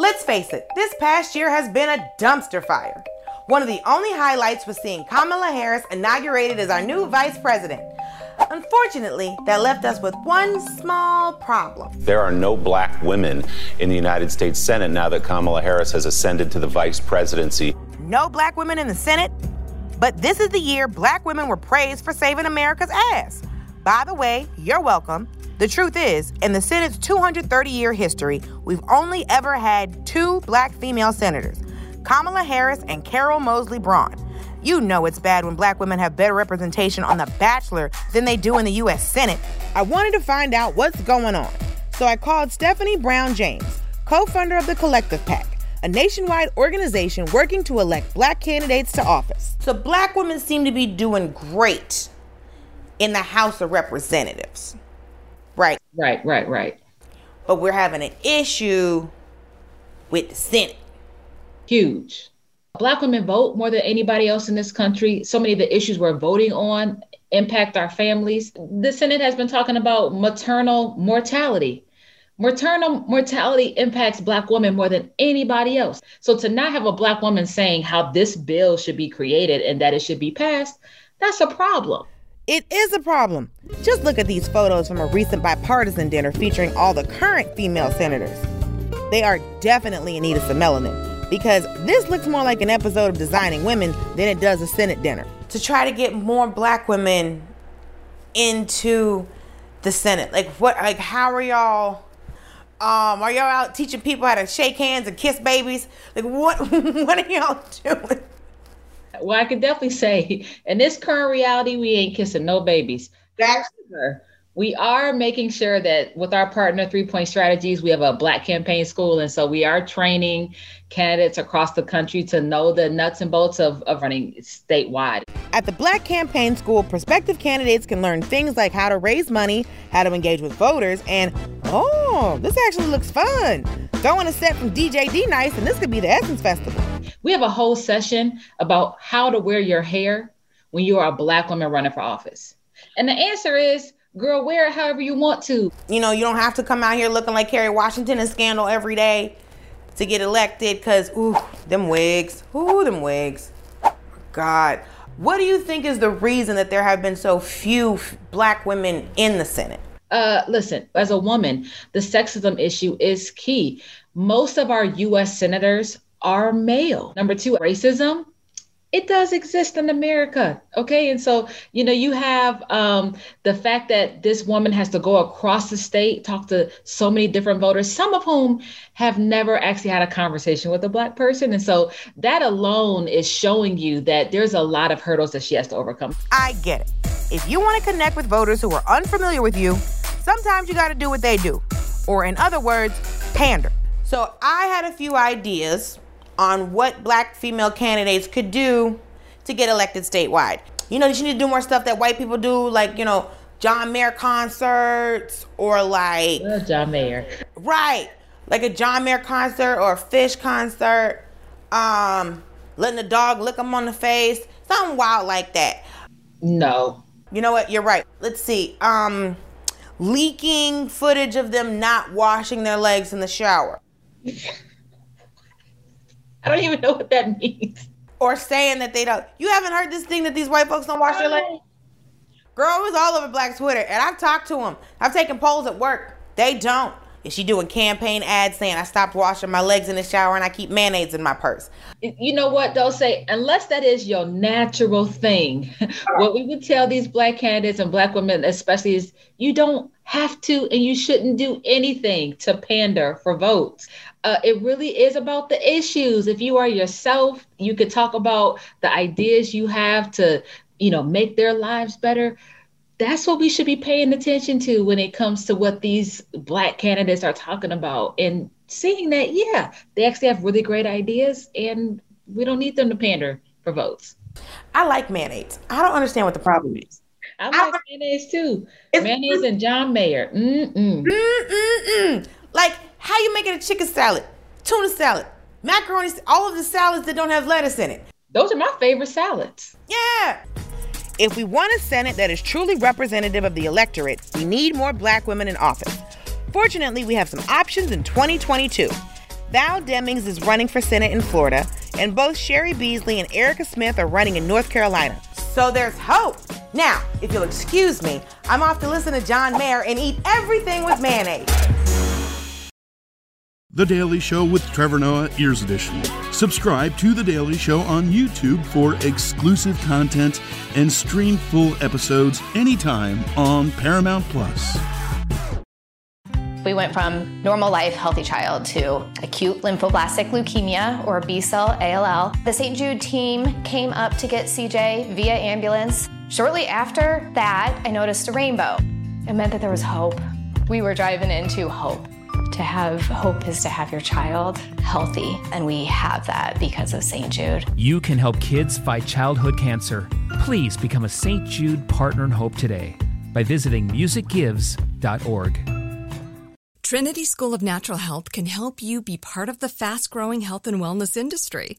Let's face it, this past year has been a dumpster fire. One of the only highlights was seeing Kamala Harris inaugurated as our new vice president. Unfortunately, that left us with one small problem. There are no black women in the United States Senate now that Kamala Harris has ascended to the vice presidency. No black women in the Senate? But this is the year black women were praised for saving America's ass. By the way, you're welcome. The truth is, in the Senate's 230 year history, we've only ever had two black female senators Kamala Harris and Carol Moseley Braun. You know it's bad when black women have better representation on The Bachelor than they do in the U.S. Senate. I wanted to find out what's going on. So I called Stefanie Brown James, co founder of the Collective PAC a nationwide organization working to elect black candidates to office. So black women seem to be doing great in the House of Representatives. Right. Right, right. But we're having an issue with the Senate. Huge. Black women vote more than anybody else in this country. So many of the issues we're voting on impact our families. The Senate has been talking about maternal mortality. Maternal mortality impacts Black women more than anybody else. So to not have a Black woman saying how this bill should be created and that it should be passed, that's a problem. It is a problem. Just look at these photos from a recent bipartisan dinner featuring all the current female senators. They are definitely in need of some melanin because this looks more like an episode of Designing Women than it does a Senate dinner. To try to get more black women into the Senate. Like what like how are y'all um are y'all out teaching people how to shake hands and kiss babies? Like what what are y'all doing? Well, I can definitely say in this current reality, we ain't kissing no babies. That's sure. We are making sure that with our partner Three Point Strategies, we have a Black campaign school. And so we are training candidates across the country to know the nuts and bolts of, of running statewide. At the Black Campaign School, prospective candidates can learn things like how to raise money, how to engage with voters, and oh, this actually looks fun. Going a set from DJ D Nice, and this could be the Essence Festival. We have a whole session about how to wear your hair when you are a Black woman running for office. And the answer is, girl, wear it however you want to. You know, you don't have to come out here looking like Kerry Washington and scandal every day to get elected because, ooh, them wigs. Ooh, them wigs. God. What do you think is the reason that there have been so few black women in the Senate? Uh, listen, as a woman, the sexism issue is key. Most of our US senators are male. Number two, racism it does exist in America. Okay. And so, you know, you have um, the fact that this woman has to go across the state, talk to so many different voters, some of whom have never actually had a conversation with a Black person. And so that alone is showing you that there's a lot of hurdles that she has to overcome. I get it. If you want to connect with voters who are unfamiliar with you, sometimes you got to do what they do. Or, in other words, pander. So I had a few ideas on what black female candidates could do to get elected statewide. You know, you need to do more stuff that white people do, like, you know, John Mayer concerts or like John Mayer. Right. Like a John Mayer concert or a Phish concert. Um, letting the dog lick them on the face. Something wild like that. No. You know what? You're right. Let's see. Um, leaking footage of them not washing their legs in the shower. I don't even know what that means. Or saying that they don't. You haven't heard this thing that these white folks don't wash their legs? Girl it was all over Black Twitter, and I've talked to them. I've taken polls at work. They don't. Is she doing campaign ads saying I stopped washing my legs in the shower and I keep mayonnaise in my purse? You know what? They'll say, unless that is your natural thing, what we would tell these black candidates and black women, especially, is you don't have to and you shouldn't do anything to pander for votes. Uh, it really is about the issues. If you are yourself, you could talk about the ideas you have to, you know, make their lives better that's what we should be paying attention to when it comes to what these black candidates are talking about and seeing that yeah they actually have really great ideas and we don't need them to pander for votes. I like mayonnaise. I don't understand what the problem is. I like I, mayonnaise too. Mayonnaise and john mayer. Mm-mm. Mm-mm-mm. like how you making a chicken salad tuna salad macaroni all of the salads that don't have lettuce in it? Those are my favorite salads. Yeah if we want a Senate that is truly representative of the electorate, we need more black women in office. Fortunately, we have some options in 2022. Val Demings is running for Senate in Florida, and both Cheri Beasley and Erica Smith are running in North Carolina. So there's hope. Now, if you'll excuse me, I'm off to listen to John Mayer and eat everything with mayonnaise. The Daily Show with Trevor Noah, Ears Edition. Subscribe to The Daily Show on YouTube for exclusive content and stream full episodes anytime on Paramount Plus. We went from normal life, healthy child to acute lymphoblastic leukemia or B cell ALL. The St. Jude team came up to get CJ via ambulance. Shortly after that, I noticed a rainbow. It meant that there was hope. We were driving into hope. To have hope is to have your child healthy, and we have that because of St. Jude. You can help kids fight childhood cancer. Please become a St. Jude Partner in Hope today by visiting musicgives.org. Trinity School of Natural Health can help you be part of the fast growing health and wellness industry.